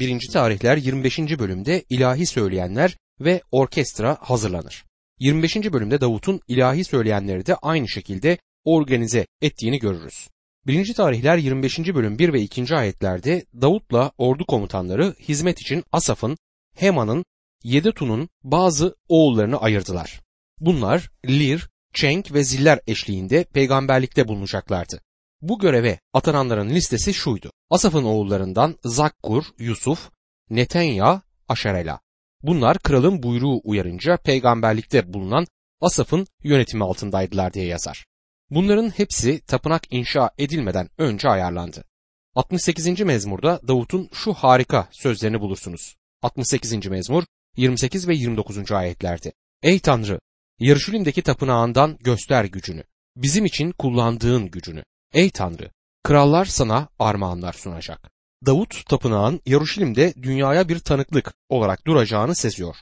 1. tarihler 25. bölümde ilahi söyleyenler ve orkestra hazırlanır. 25. bölümde Davut'un ilahi söyleyenleri de aynı şekilde organize ettiğini görürüz. 1. tarihler 25. bölüm 1 ve 2. ayetlerde Davut'la ordu komutanları hizmet için Asaf'ın, Heman'ın, Yedetun'un bazı oğullarını ayırdılar. Bunlar Lir, Çenk ve Ziller eşliğinde peygamberlikte bulunacaklardı. Bu göreve atananların listesi şuydu. Asaf'ın oğullarından Zakkur, Yusuf, Netenya, Aşarela. Bunlar kralın buyruğu uyarınca peygamberlikte bulunan Asaf'ın yönetimi altındaydılar diye yazar. Bunların hepsi tapınak inşa edilmeden önce ayarlandı. 68. mezmurda Davut'un şu harika sözlerini bulursunuz. 68. mezmur 28 ve 29. ayetlerde. Ey Tanrı! Yarışülim'deki tapınağından göster gücünü. Bizim için kullandığın gücünü. Ey Tanrı! Krallar sana armağanlar sunacak. Davut tapınağın Yaruşilim'de dünyaya bir tanıklık olarak duracağını seziyor.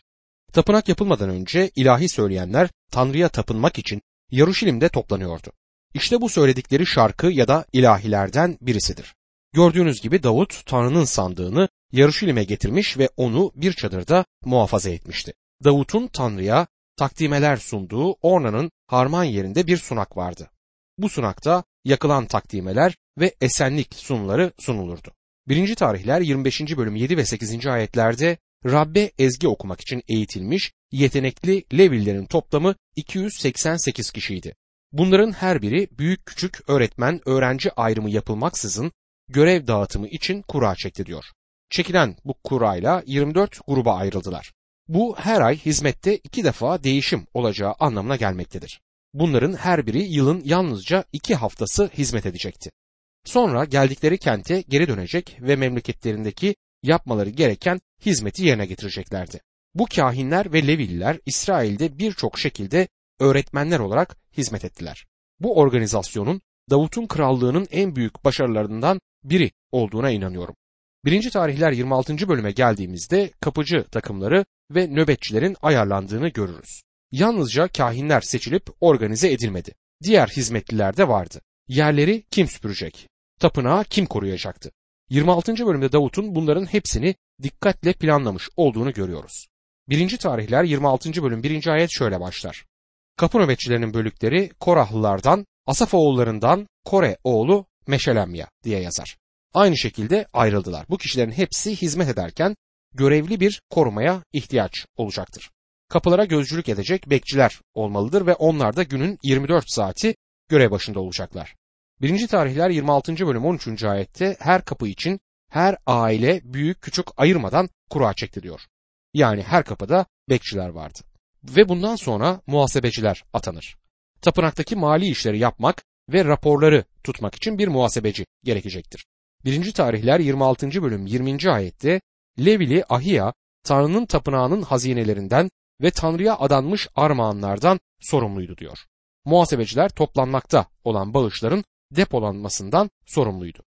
Tapınak yapılmadan önce ilahi söyleyenler Tanrı'ya tapınmak için Yaruşilim'de toplanıyordu. İşte bu söyledikleri şarkı ya da ilahilerden birisidir. Gördüğünüz gibi Davut Tanrı'nın sandığını Yaruşilim'e getirmiş ve onu bir çadırda muhafaza etmişti. Davut'un Tanrı'ya takdimeler sunduğu Orna'nın harman yerinde bir sunak vardı. Bu sunakta yakılan takdimeler ve esenlik sunuları sunulurdu. 1. tarihler 25. bölüm 7 ve 8. ayetlerde Rabbe ezgi okumak için eğitilmiş yetenekli Levillerin toplamı 288 kişiydi. Bunların her biri büyük küçük öğretmen öğrenci ayrımı yapılmaksızın görev dağıtımı için kura çekti diyor. Çekilen bu kurayla 24 gruba ayrıldılar. Bu her ay hizmette iki defa değişim olacağı anlamına gelmektedir. Bunların her biri yılın yalnızca iki haftası hizmet edecekti. Sonra geldikleri kente geri dönecek ve memleketlerindeki yapmaları gereken hizmeti yerine getireceklerdi. Bu kahinler ve Levililer İsrail'de birçok şekilde öğretmenler olarak hizmet ettiler. Bu organizasyonun Davut'un krallığının en büyük başarılarından biri olduğuna inanıyorum. 1. tarihler 26. bölüme geldiğimizde kapıcı takımları ve nöbetçilerin ayarlandığını görürüz. Yalnızca kahinler seçilip organize edilmedi. Diğer hizmetliler de vardı. Yerleri kim süpürecek? Tapınağı kim koruyacaktı? 26. bölümde Davut'un bunların hepsini dikkatle planlamış olduğunu görüyoruz. 1. tarihler 26. bölüm 1. ayet şöyle başlar. Kapı nöbetçilerinin bölükleri Korahlılardan, Asaf oğullarından Kore oğlu Meşelemya diye yazar. Aynı şekilde ayrıldılar. Bu kişilerin hepsi hizmet ederken görevli bir korumaya ihtiyaç olacaktır. Kapılara gözcülük edecek bekçiler olmalıdır ve onlar da günün 24 saati görev başında olacaklar. 1. tarihler 26. bölüm 13. ayette her kapı için her aile büyük küçük ayırmadan kura çekti diyor. Yani her kapıda bekçiler vardı. Ve bundan sonra muhasebeciler atanır. Tapınaktaki mali işleri yapmak ve raporları tutmak için bir muhasebeci gerekecektir. 1. tarihler 26. bölüm 20. ayette Levili Ahiya Tanrı'nın tapınağının hazinelerinden ve Tanrı'ya adanmış armağanlardan sorumluydu diyor. Muhasebeciler toplanmakta olan bağışların depolanmasından sorumluydu.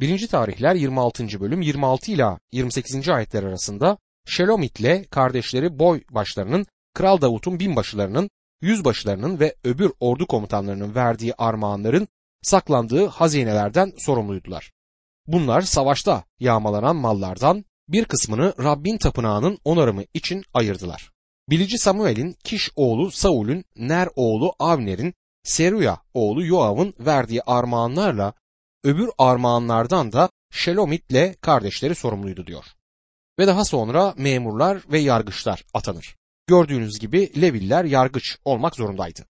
1. tarihler 26. bölüm 26 ila 28. ayetler arasında Şelomit ile kardeşleri boy başlarının Kral Davut'un binbaşılarının, yüzbaşılarının ve öbür ordu komutanlarının verdiği armağanların saklandığı hazinelerden sorumluydular. Bunlar savaşta yağmalanan mallardan bir kısmını Rabbin tapınağının onarımı için ayırdılar. Bilici Samuel'in Kiş oğlu Saul'ün Ner oğlu Avner'in Seruya oğlu Yoav'ın verdiği armağanlarla öbür armağanlardan da Şelomit'le kardeşleri sorumluydu diyor. Ve daha sonra memurlar ve yargıçlar atanır. Gördüğünüz gibi Leviller yargıç olmak zorundaydı.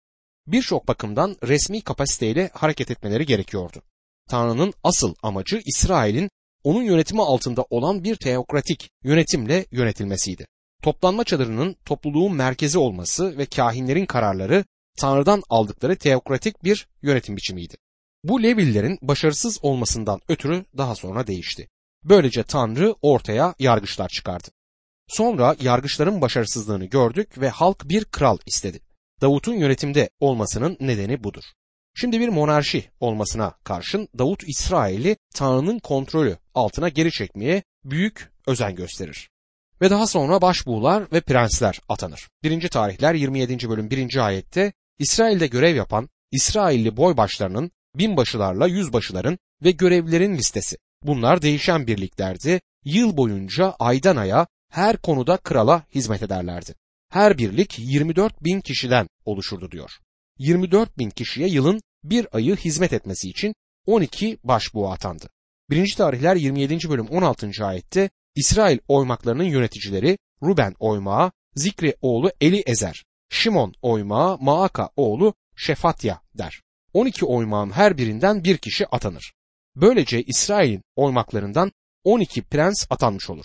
Birçok bakımdan resmi kapasiteyle hareket etmeleri gerekiyordu. Tanrı'nın asıl amacı İsrail'in onun yönetimi altında olan bir teokratik yönetimle yönetilmesiydi. Toplanma çadırının topluluğun merkezi olması ve kahinlerin kararları Tanrı'dan aldıkları teokratik bir yönetim biçimiydi. Bu Levillerin başarısız olmasından ötürü daha sonra değişti. Böylece Tanrı ortaya yargıçlar çıkardı. Sonra yargıçların başarısızlığını gördük ve halk bir kral istedi. Davut'un yönetimde olmasının nedeni budur. Şimdi bir monarşi olmasına karşın Davut İsrail'i Tanrı'nın kontrolü altına geri çekmeye büyük özen gösterir. Ve daha sonra başbuğlar ve prensler atanır. 1. tarihler 27. bölüm 1. ayette İsrail'de görev yapan İsrailli boybaşlarının, binbaşılarla yüzbaşıların ve görevlilerin listesi. Bunlar değişen birliklerdi yıl boyunca aydan aya her konuda krala hizmet ederlerdi. Her birlik 24 bin kişiden oluşurdu diyor. 24 bin kişiye yılın bir ayı hizmet etmesi için 12 başbuğ atandı. 1. tarihler 27. bölüm 16. ayette İsrail oymaklarının yöneticileri Ruben oymağı, Zikri oğlu Eli Ezer, Şimon oymağı, Maaka oğlu Şefatya der. 12 oymağın her birinden bir kişi atanır. Böylece İsrail'in oymaklarından 12 prens atanmış olur.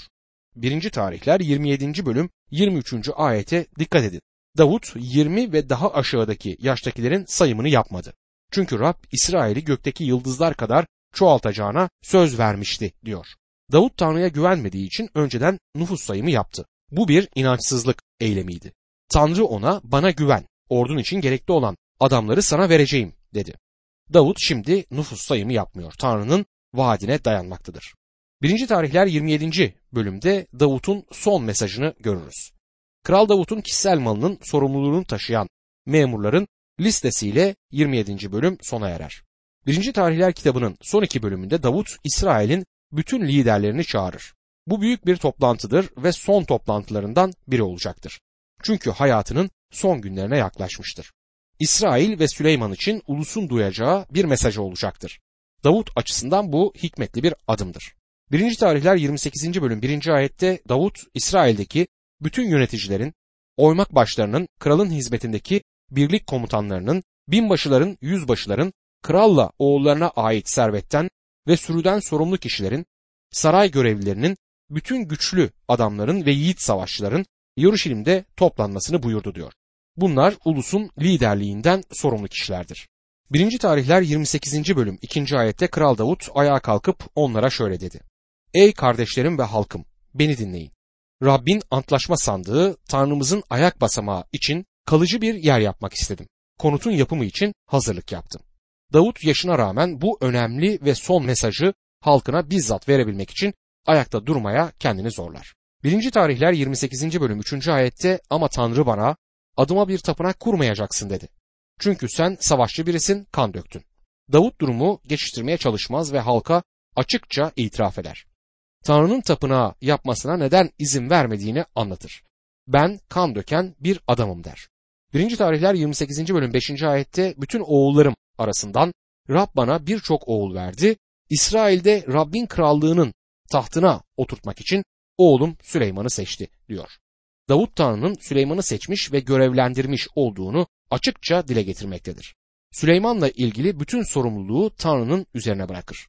1. tarihler 27. bölüm 23. ayete dikkat edin. Davut 20 ve daha aşağıdaki yaştakilerin sayımını yapmadı. Çünkü Rab İsrail'i gökteki yıldızlar kadar çoğaltacağına söz vermişti diyor. Davut Tanrı'ya güvenmediği için önceden nüfus sayımı yaptı. Bu bir inançsızlık eylemiydi. Tanrı ona bana güven, ordun için gerekli olan adamları sana vereceğim dedi. Davut şimdi nüfus sayımı yapmıyor. Tanrı'nın vaadine dayanmaktadır. 1. tarihler 27. bölümde Davut'un son mesajını görürüz. Kral Davut'un kişisel malının sorumluluğunu taşıyan memurların listesiyle 27. bölüm sona erer. 1. tarihler kitabının son iki bölümünde Davut İsrail'in bütün liderlerini çağırır. Bu büyük bir toplantıdır ve son toplantılarından biri olacaktır. Çünkü hayatının son günlerine yaklaşmıştır. İsrail ve Süleyman için ulusun duyacağı bir mesajı olacaktır. Davut açısından bu hikmetli bir adımdır. 1. tarihler 28. bölüm 1. ayette Davut İsrail'deki bütün yöneticilerin, oymak başlarının, kralın hizmetindeki birlik komutanlarının, binbaşıların, yüzbaşıların, kralla oğullarına ait servetten ve sürüden sorumlu kişilerin, saray görevlilerinin, bütün güçlü adamların ve yiğit savaşçıların Yeruşalim'de toplanmasını buyurdu diyor. Bunlar ulusun liderliğinden sorumlu kişilerdir. 1. tarihler 28. bölüm 2. ayette Kral Davut ayağa kalkıp onlara şöyle dedi. Ey kardeşlerim ve halkım beni dinleyin. Rabbin antlaşma sandığı Tanrımızın ayak basamağı için kalıcı bir yer yapmak istedim. Konutun yapımı için hazırlık yaptım. Davut yaşına rağmen bu önemli ve son mesajı halkına bizzat verebilmek için ayakta durmaya kendini zorlar. 1. tarihler 28. bölüm 3. ayette ama Tanrı bana adıma bir tapınak kurmayacaksın dedi. Çünkü sen savaşçı birisin kan döktün. Davut durumu geçiştirmeye çalışmaz ve halka açıkça itiraf eder. Tanrı'nın tapınağı yapmasına neden izin vermediğini anlatır. Ben kan döken bir adamım der. 1. tarihler 28. bölüm 5. ayette bütün oğullarım arasından Rab bana birçok oğul verdi. İsrail'de Rabbin krallığının tahtına oturtmak için oğlum Süleyman'ı seçti diyor. Davut Tanrı'nın Süleyman'ı seçmiş ve görevlendirmiş olduğunu açıkça dile getirmektedir. Süleyman'la ilgili bütün sorumluluğu Tanrı'nın üzerine bırakır.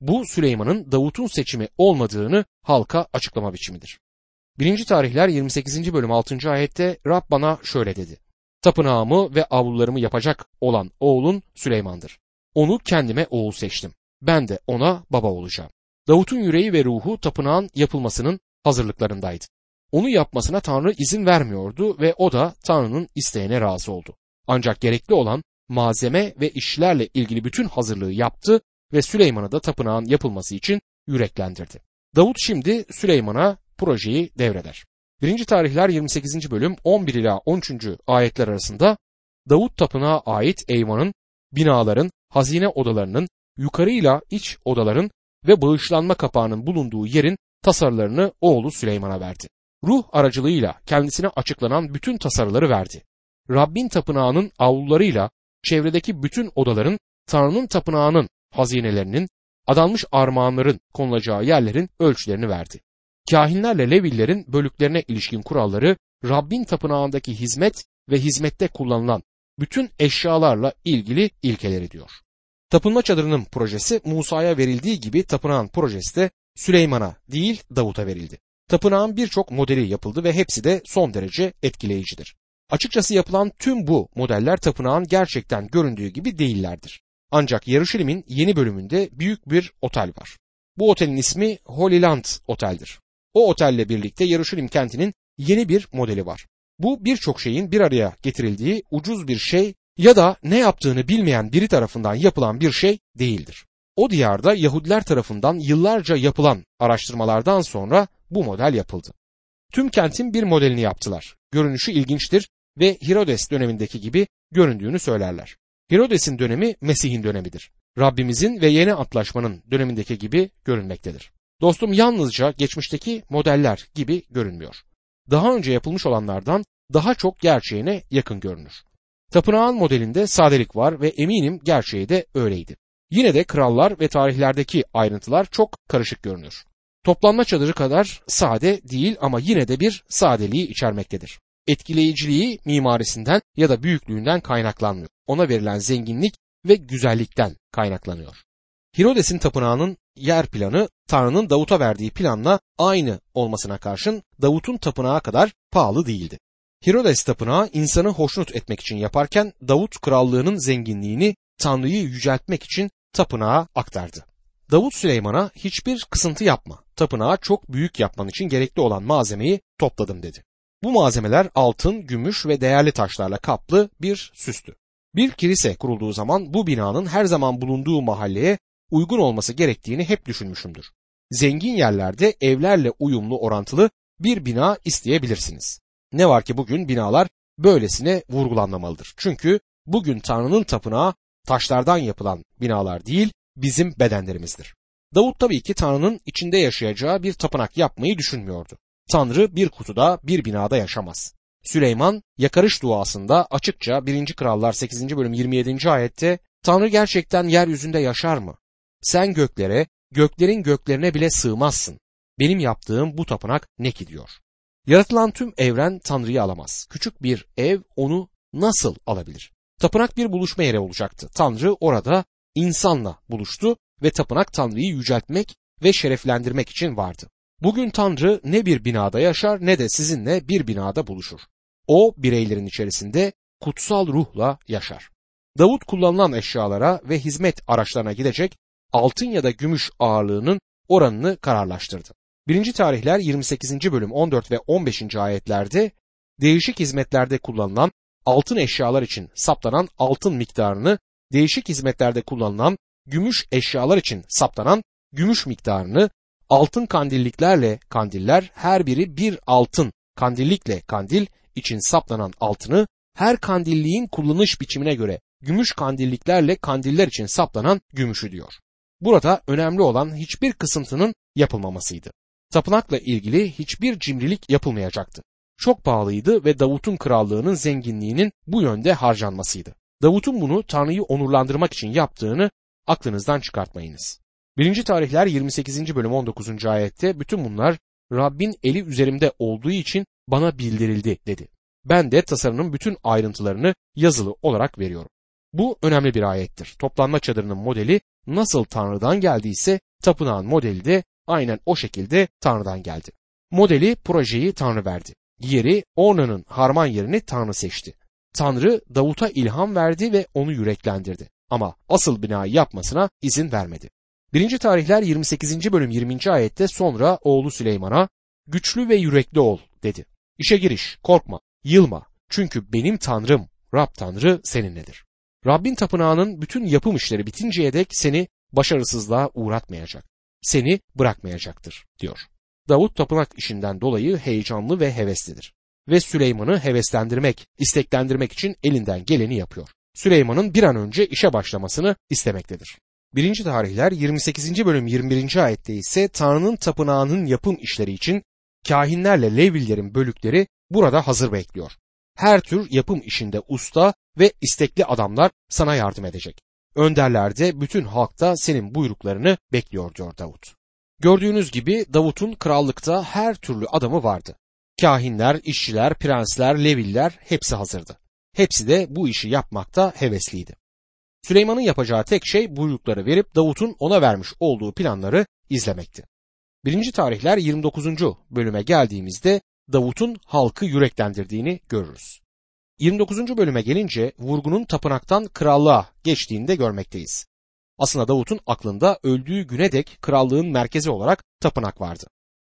Bu Süleyman'ın Davut'un seçimi olmadığını halka açıklama biçimidir. 1. tarihler 28. bölüm 6. ayette Rab bana şöyle dedi. Tapınağımı ve avlularımı yapacak olan oğlun Süleyman'dır. Onu kendime oğul seçtim. Ben de ona baba olacağım. Davut'un yüreği ve ruhu tapınağın yapılmasının hazırlıklarındaydı. Onu yapmasına Tanrı izin vermiyordu ve o da Tanrı'nın isteğine razı oldu. Ancak gerekli olan malzeme ve işlerle ilgili bütün hazırlığı yaptı ve Süleyman'ı da tapınağın yapılması için yüreklendirdi. Davut şimdi Süleyman'a projeyi devreder. 1. tarihler 28. bölüm 11 ila 13. ayetler arasında Davut tapınağa ait eyvanın, binaların, hazine odalarının, yukarıyla iç odaların ve bağışlanma kapağının bulunduğu yerin tasarılarını oğlu Süleyman'a verdi. Ruh aracılığıyla kendisine açıklanan bütün tasarıları verdi. Rabbin tapınağının avlularıyla çevredeki bütün odaların Tanrı'nın tapınağının hazinelerinin, adanmış armağanların konulacağı yerlerin ölçülerini verdi. Kahinlerle Levillerin bölüklerine ilişkin kuralları Rabbin tapınağındaki hizmet ve hizmette kullanılan bütün eşyalarla ilgili ilkeleri diyor. Tapınma çadırının projesi Musa'ya verildiği gibi tapınağın projesi de Süleyman'a değil Davut'a verildi. Tapınağın birçok modeli yapıldı ve hepsi de son derece etkileyicidir. Açıkçası yapılan tüm bu modeller tapınağın gerçekten göründüğü gibi değillerdir. Ancak Yeruşalim'in yeni bölümünde büyük bir otel var. Bu otelin ismi Holy Land Otel'dir. O otelle birlikte Yeruşalim kentinin yeni bir modeli var. Bu birçok şeyin bir araya getirildiği ucuz bir şey ya da ne yaptığını bilmeyen biri tarafından yapılan bir şey değildir. O diyarda Yahudiler tarafından yıllarca yapılan araştırmalardan sonra bu model yapıldı. Tüm kentin bir modelini yaptılar. Görünüşü ilginçtir ve Herodes dönemindeki gibi göründüğünü söylerler. Herodes'in dönemi Mesih'in dönemidir. Rabbimizin ve yeni antlaşmanın dönemindeki gibi görünmektedir. Dostum yalnızca geçmişteki modeller gibi görünmüyor. Daha önce yapılmış olanlardan daha çok gerçeğine yakın görünür. Tapınağın modelinde sadelik var ve eminim gerçeği de öyleydi. Yine de krallar ve tarihlerdeki ayrıntılar çok karışık görünür. Toplanma çadırı kadar sade değil ama yine de bir sadeliği içermektedir. Etkileyiciliği mimarisinden ya da büyüklüğünden kaynaklanmıyor. Ona verilen zenginlik ve güzellikten kaynaklanıyor. Hirodes'in tapınağının yer planı Tanrı'nın Davut'a verdiği planla aynı olmasına karşın Davut'un tapınağı kadar pahalı değildi. Hirodes tapınağı insanı hoşnut etmek için yaparken Davut krallığının zenginliğini Tanrı'yı yüceltmek için tapınağa aktardı. Davut Süleyman'a hiçbir kısıntı yapma. Tapınağı çok büyük yapman için gerekli olan malzemeyi topladım dedi. Bu malzemeler altın, gümüş ve değerli taşlarla kaplı bir süstü. Bir kilise kurulduğu zaman bu binanın her zaman bulunduğu mahalleye uygun olması gerektiğini hep düşünmüşümdür. Zengin yerlerde evlerle uyumlu orantılı bir bina isteyebilirsiniz. Ne var ki bugün binalar böylesine vurgulanmamalıdır. Çünkü bugün Tanrı'nın tapınağı taşlardan yapılan binalar değil, bizim bedenlerimizdir. Davut tabii ki Tanrı'nın içinde yaşayacağı bir tapınak yapmayı düşünmüyordu. Tanrı bir kutuda, bir binada yaşamaz. Süleyman yakarış duasında açıkça 1. Krallar 8. bölüm 27. ayette Tanrı gerçekten yeryüzünde yaşar mı? Sen göklere, göklerin göklerine bile sığmazsın. Benim yaptığım bu tapınak ne ki diyor. Yaratılan tüm evren Tanrı'yı alamaz. Küçük bir ev onu nasıl alabilir? Tapınak bir buluşma yeri olacaktı. Tanrı orada insanla buluştu ve tapınak Tanrı'yı yüceltmek ve şereflendirmek için vardı. Bugün Tanrı ne bir binada yaşar ne de sizinle bir binada buluşur. O bireylerin içerisinde kutsal ruhla yaşar. Davut kullanılan eşyalara ve hizmet araçlarına gidecek altın ya da gümüş ağırlığının oranını kararlaştırdı. 1. tarihler 28. bölüm 14 ve 15. ayetlerde değişik hizmetlerde kullanılan altın eşyalar için saptanan altın miktarını, değişik hizmetlerde kullanılan gümüş eşyalar için saptanan gümüş miktarını, altın kandilliklerle kandiller her biri bir altın kandillikle kandil için saplanan altını, her kandilliğin kullanış biçimine göre gümüş kandilliklerle kandiller için saplanan gümüşü diyor. Burada önemli olan hiçbir kısıntının yapılmamasıydı. Tapınakla ilgili hiçbir cimrilik yapılmayacaktı. Çok pahalıydı ve Davut'un krallığının zenginliğinin bu yönde harcanmasıydı. Davut'un bunu Tanrı'yı onurlandırmak için yaptığını aklınızdan çıkartmayınız. 1. tarihler 28. bölüm 19. ayette bütün bunlar Rabbin eli üzerimde olduğu için bana bildirildi dedi. Ben de tasarının bütün ayrıntılarını yazılı olarak veriyorum. Bu önemli bir ayettir. Toplanma çadırının modeli nasıl Tanrı'dan geldiyse tapınağın modeli de aynen o şekilde Tanrı'dan geldi. Modeli projeyi Tanrı verdi. Yeri Orna'nın harman yerini Tanrı seçti. Tanrı Davut'a ilham verdi ve onu yüreklendirdi. Ama asıl binayı yapmasına izin vermedi. 1. tarihler 28. bölüm 20. ayette sonra oğlu Süleyman'a güçlü ve yürekli ol dedi. İşe giriş, korkma, yılma. Çünkü benim Tanrım, Rab Tanrı seninledir. Rabbin tapınağının bütün yapım işleri bitinceye dek seni başarısızlığa uğratmayacak. Seni bırakmayacaktır diyor. Davut tapınak işinden dolayı heyecanlı ve heveslidir. Ve Süleyman'ı heveslendirmek, isteklendirmek için elinden geleni yapıyor. Süleyman'ın bir an önce işe başlamasını istemektedir. 1. tarihler 28. bölüm 21. ayette ise Tanrı'nın tapınağının yapım işleri için kahinlerle Levillerin bölükleri burada hazır bekliyor. Her tür yapım işinde usta ve istekli adamlar sana yardım edecek. Önderler de bütün halkta senin buyruklarını bekliyor diyor Davut. Gördüğünüz gibi Davut'un krallıkta her türlü adamı vardı. Kahinler, işçiler, prensler, leviller hepsi hazırdı. Hepsi de bu işi yapmakta hevesliydi. Süleyman'ın yapacağı tek şey buyrukları verip Davut'un ona vermiş olduğu planları izlemekti. 1. tarihler 29. bölüme geldiğimizde Davut'un halkı yüreklendirdiğini görürüz. 29. bölüme gelince vurgunun tapınaktan krallığa geçtiğini de görmekteyiz. Aslında Davut'un aklında öldüğü güne dek krallığın merkezi olarak tapınak vardı.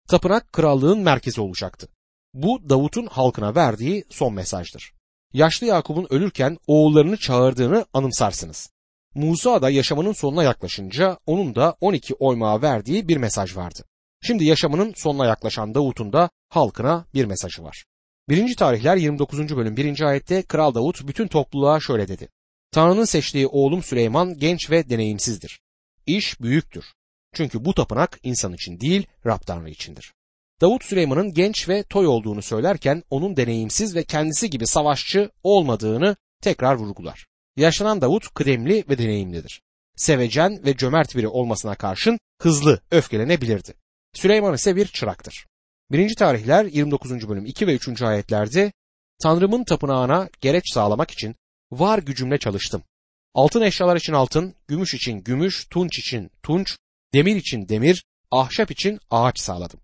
Tapınak krallığın merkezi olacaktı. Bu Davut'un halkına verdiği son mesajdır. Yaşlı Yakup'un ölürken oğullarını çağırdığını anımsarsınız. Musa da yaşamının sonuna yaklaşınca onun da 12 oymağa verdiği bir mesaj vardı. Şimdi yaşamının sonuna yaklaşan Davut'un da halkına bir mesajı var. 1. tarihler 29. bölüm 1. ayette Kral Davut bütün topluluğa şöyle dedi. Tanrı'nın seçtiği oğlum Süleyman genç ve deneyimsizdir. İş büyüktür. Çünkü bu tapınak insan için değil Rab Tanrı içindir. Davut Süleyman'ın genç ve toy olduğunu söylerken onun deneyimsiz ve kendisi gibi savaşçı olmadığını tekrar vurgular. Yaşanan Davut kıdemli ve deneyimlidir. Sevecen ve cömert biri olmasına karşın hızlı öfkelenebilirdi. Süleyman ise bir çıraktır. 1. tarihler 29. bölüm 2 ve 3. ayetlerde Tanrımın tapınağına gereç sağlamak için var gücümle çalıştım. Altın eşyalar için altın, gümüş için gümüş, tunç için tunç, demir için demir, ahşap için ağaç sağladım.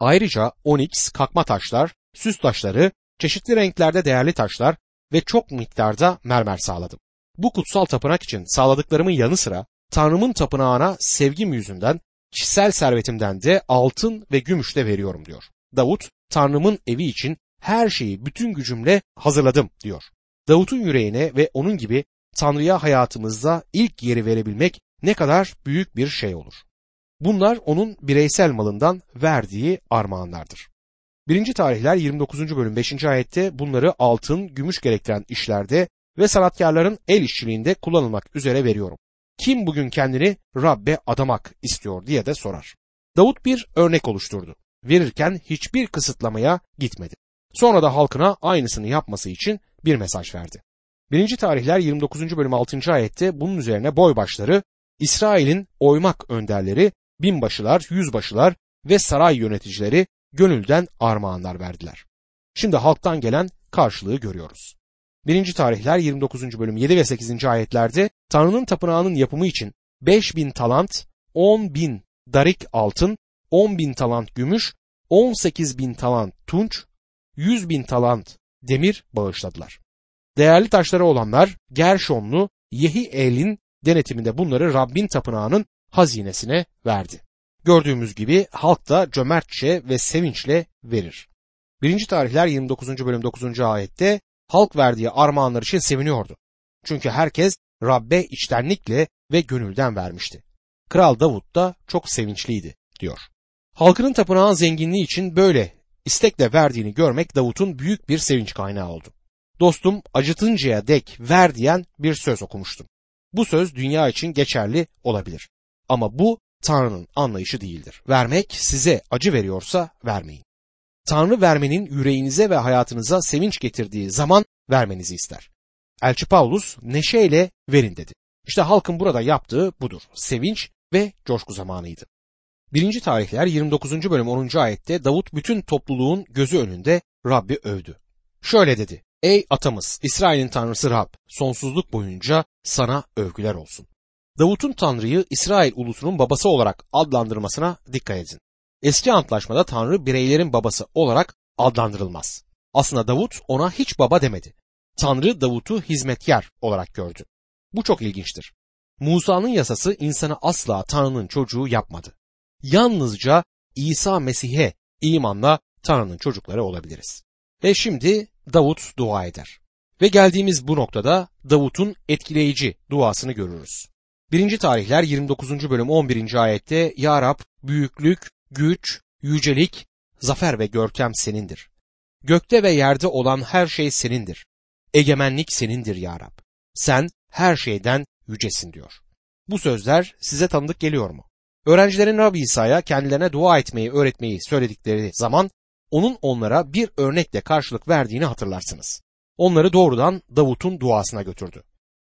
Ayrıca oniks, kakma taşlar, süs taşları, çeşitli renklerde değerli taşlar ve çok miktarda mermer sağladım. Bu kutsal tapınak için sağladıklarımın yanı sıra Tanrımın tapınağına sevgim yüzünden kişisel servetimden de altın ve gümüş de veriyorum diyor. Davut Tanrımın evi için her şeyi bütün gücümle hazırladım diyor. Davut'un yüreğine ve onun gibi Tanrı'ya hayatımızda ilk yeri verebilmek ne kadar büyük bir şey olur. Bunlar onun bireysel malından verdiği armağanlardır. 1. tarihler 29. bölüm 5. ayette bunları altın, gümüş gerektiren işlerde ve sanatkarların el işçiliğinde kullanılmak üzere veriyorum. Kim bugün kendini Rabbe adamak istiyor diye de sorar. Davut bir örnek oluşturdu. Verirken hiçbir kısıtlamaya gitmedi. Sonra da halkına aynısını yapması için bir mesaj verdi. 1. tarihler 29. bölüm 6. ayette bunun üzerine boybaşları, İsrail'in oymak önderleri, binbaşılar, yüzbaşılar ve saray yöneticileri gönülden armağanlar verdiler. Şimdi halktan gelen karşılığı görüyoruz. 1. tarihler 29. bölüm 7 ve 8. ayetlerde Tanrı'nın tapınağının yapımı için 5 bin talant, 10 bin darik altın, 10 bin talant gümüş, 18 bin talant tunç, 100 bin talant demir bağışladılar. Değerli taşları olanlar Gerşonlu Yehiel'in denetiminde bunları Rabbin tapınağının hazinesine verdi. Gördüğümüz gibi halk da cömertçe ve sevinçle verir. 1. tarihler 29. bölüm 9. ayette halk verdiği armağanlar için seviniyordu. Çünkü herkes Rabbe içtenlikle ve gönülden vermişti. Kral Davut da çok sevinçliydi diyor. Halkının tapınağın zenginliği için böyle istekle verdiğini görmek Davut'un büyük bir sevinç kaynağı oldu. Dostum acıtıncaya dek ver diyen bir söz okumuştum. Bu söz dünya için geçerli olabilir. Ama bu Tanrı'nın anlayışı değildir. Vermek size acı veriyorsa vermeyin. Tanrı vermenin yüreğinize ve hayatınıza sevinç getirdiği zaman vermenizi ister. Elçi Paulus neşeyle verin dedi. İşte halkın burada yaptığı budur. Sevinç ve coşku zamanıydı. 1. tarihler 29. bölüm 10. ayette Davut bütün topluluğun gözü önünde Rabbi övdü. Şöyle dedi. Ey atamız İsrail'in tanrısı Rab sonsuzluk boyunca sana övgüler olsun. Davut'un Tanrı'yı İsrail ulusunun babası olarak adlandırmasına dikkat edin. Eski antlaşmada Tanrı bireylerin babası olarak adlandırılmaz. Aslında Davut ona hiç baba demedi. Tanrı Davut'u hizmetkar olarak gördü. Bu çok ilginçtir. Musa'nın yasası insanı asla Tanrı'nın çocuğu yapmadı. Yalnızca İsa Mesih'e imanla Tanrı'nın çocukları olabiliriz. Ve şimdi Davut dua eder. Ve geldiğimiz bu noktada Davut'un etkileyici duasını görürüz. 1. tarihler 29. bölüm 11. ayette Ya Rab büyüklük, güç, yücelik, zafer ve görkem senindir. Gökte ve yerde olan her şey senindir. Egemenlik senindir ya Rab. Sen her şeyden yücesin diyor. Bu sözler size tanıdık geliyor mu? Öğrencilerin Rabbi İsa'ya kendilerine dua etmeyi öğretmeyi söyledikleri zaman onun onlara bir örnekle karşılık verdiğini hatırlarsınız. Onları doğrudan Davut'un duasına götürdü.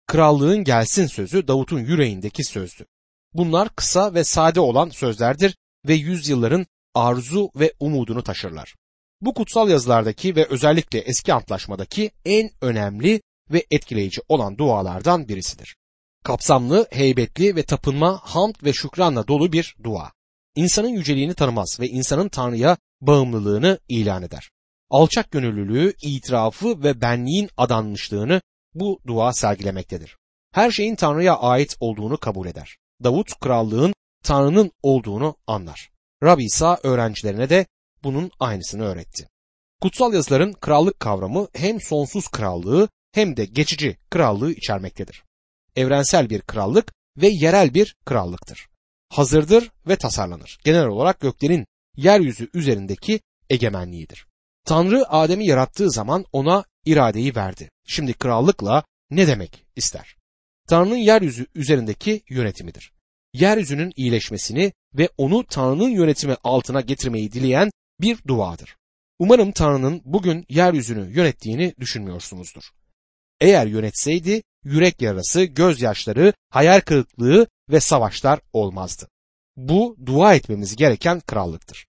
Krallığın gelsin sözü Davut'un yüreğindeki sözdü. Bunlar kısa ve sade olan sözlerdir ve yüzyılların arzu ve umudunu taşırlar. Bu kutsal yazılardaki ve özellikle eski antlaşmadaki en önemli ve etkileyici olan dualardan birisidir. Kapsamlı, heybetli ve tapınma, hamd ve şükranla dolu bir dua. İnsanın yüceliğini tanımaz ve insanın Tanrı'ya bağımlılığını ilan eder. Alçak gönüllülüğü, itirafı ve benliğin adanmışlığını bu dua sergilemektedir. Her şeyin Tanrı'ya ait olduğunu kabul eder. Davut krallığın Tanrı'nın olduğunu anlar. Rabbi İsa öğrencilerine de bunun aynısını öğretti. Kutsal yazıların krallık kavramı hem sonsuz krallığı hem de geçici krallığı içermektedir. Evrensel bir krallık ve yerel bir krallıktır. Hazırdır ve tasarlanır. Genel olarak göklerin yeryüzü üzerindeki egemenliğidir. Tanrı Adem'i yarattığı zaman ona iradeyi verdi. Şimdi krallıkla ne demek ister? Tanrı'nın yeryüzü üzerindeki yönetimidir. Yeryüzünün iyileşmesini ve onu Tanrı'nın yönetimi altına getirmeyi dileyen bir duadır. Umarım Tanrı'nın bugün yeryüzünü yönettiğini düşünmüyorsunuzdur. Eğer yönetseydi yürek yarası, gözyaşları, hayal kırıklığı ve savaşlar olmazdı. Bu dua etmemiz gereken krallıktır.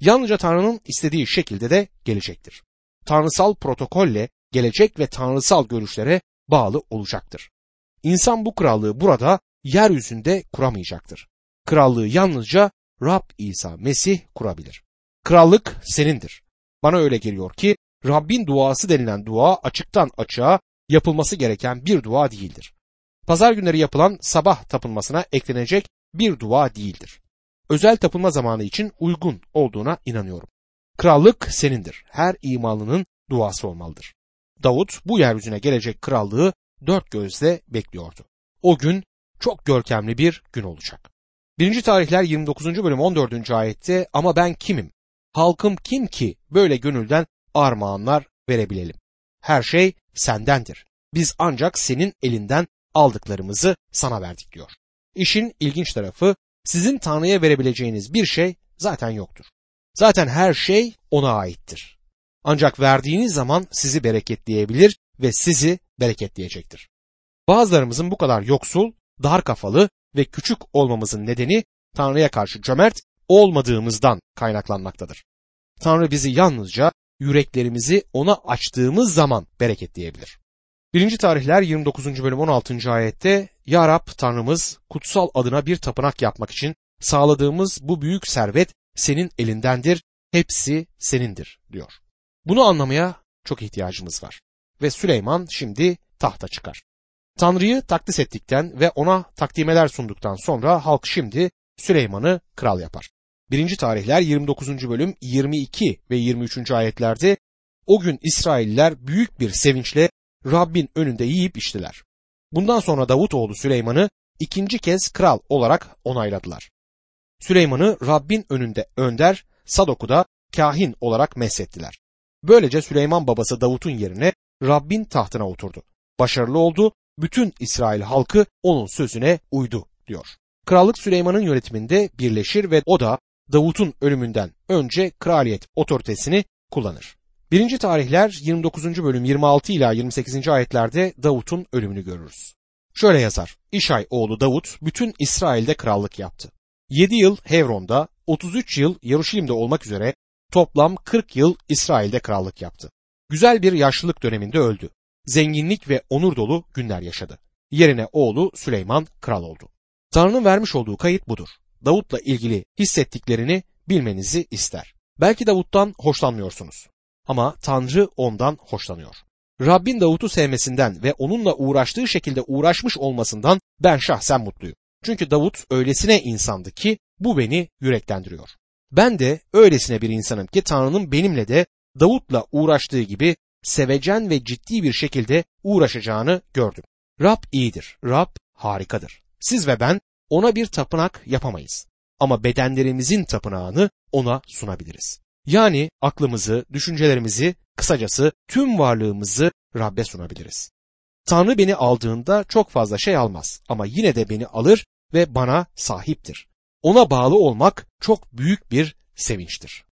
Yalnızca Tanrı'nın istediği şekilde de gelecektir. Tanrısal protokolle gelecek ve tanrısal görüşlere bağlı olacaktır. İnsan bu krallığı burada yeryüzünde kuramayacaktır. Krallığı yalnızca Rab İsa Mesih kurabilir. Krallık senindir. Bana öyle geliyor ki Rabbin duası denilen dua açıktan açığa yapılması gereken bir dua değildir. Pazar günleri yapılan sabah tapınmasına eklenecek bir dua değildir. Özel tapınma zamanı için uygun olduğuna inanıyorum. Krallık senindir. Her imanlının duası olmalıdır. Davut bu yeryüzüne gelecek krallığı dört gözle bekliyordu. O gün çok görkemli bir gün olacak. 1. tarihler 29. bölüm 14. ayette ama ben kimim? Halkım kim ki böyle gönülden armağanlar verebilelim? Her şey sendendir. Biz ancak senin elinden aldıklarımızı sana verdik diyor. İşin ilginç tarafı sizin Tanrı'ya verebileceğiniz bir şey zaten yoktur. Zaten her şey ona aittir. Ancak verdiğiniz zaman sizi bereketleyebilir ve sizi bereketleyecektir. Bazılarımızın bu kadar yoksul, dar kafalı ve küçük olmamızın nedeni Tanrı'ya karşı cömert olmadığımızdan kaynaklanmaktadır. Tanrı bizi yalnızca yüreklerimizi ona açtığımız zaman bereketleyebilir. 1. tarihler 29. bölüm 16. ayette Ya Rab Tanrımız kutsal adına bir tapınak yapmak için sağladığımız bu büyük servet senin elindendir, hepsi senindir diyor. Bunu anlamaya çok ihtiyacımız var. Ve Süleyman şimdi tahta çıkar. Tanrı'yı takdis ettikten ve ona takdimeler sunduktan sonra halk şimdi Süleyman'ı kral yapar. 1. tarihler 29. bölüm 22 ve 23. ayetlerde o gün İsrailler büyük bir sevinçle Rabbin önünde yiyip içtiler. Bundan sonra Davut oğlu Süleyman'ı ikinci kez kral olarak onayladılar. Süleyman'ı Rabbin önünde önder, Sadok'u da kahin olarak meshettiler. Böylece Süleyman babası Davut'un yerine Rabbin tahtına oturdu. Başarılı oldu, bütün İsrail halkı onun sözüne uydu diyor. Krallık Süleyman'ın yönetiminde birleşir ve o da Davut'un ölümünden önce kraliyet otoritesini kullanır. 1. tarihler 29. bölüm 26 ila 28. ayetlerde Davut'un ölümünü görürüz. Şöyle yazar. İşay oğlu Davut bütün İsrail'de krallık yaptı. 7 yıl Hevron'da, 33 yıl Yaruşilim'de olmak üzere toplam 40 yıl İsrail'de krallık yaptı. Güzel bir yaşlılık döneminde öldü. Zenginlik ve onur dolu günler yaşadı. Yerine oğlu Süleyman kral oldu. Tanrı'nın vermiş olduğu kayıt budur. Davut'la ilgili hissettiklerini bilmenizi ister. Belki Davut'tan hoşlanmıyorsunuz. Ama Tanrı ondan hoşlanıyor. Rabbin Davut'u sevmesinden ve onunla uğraştığı şekilde uğraşmış olmasından ben şahsen mutluyum. Çünkü Davut öylesine insandı ki bu beni yüreklendiriyor. Ben de öylesine bir insanım ki Tanrı'nın benimle de Davut'la uğraştığı gibi sevecen ve ciddi bir şekilde uğraşacağını gördüm. Rab iyidir, Rab harikadır. Siz ve ben ona bir tapınak yapamayız. Ama bedenlerimizin tapınağını ona sunabiliriz. Yani aklımızı, düşüncelerimizi, kısacası tüm varlığımızı Rab'be sunabiliriz. Tanrı beni aldığında çok fazla şey almaz ama yine de beni alır ve bana sahiptir. Ona bağlı olmak çok büyük bir sevinçtir.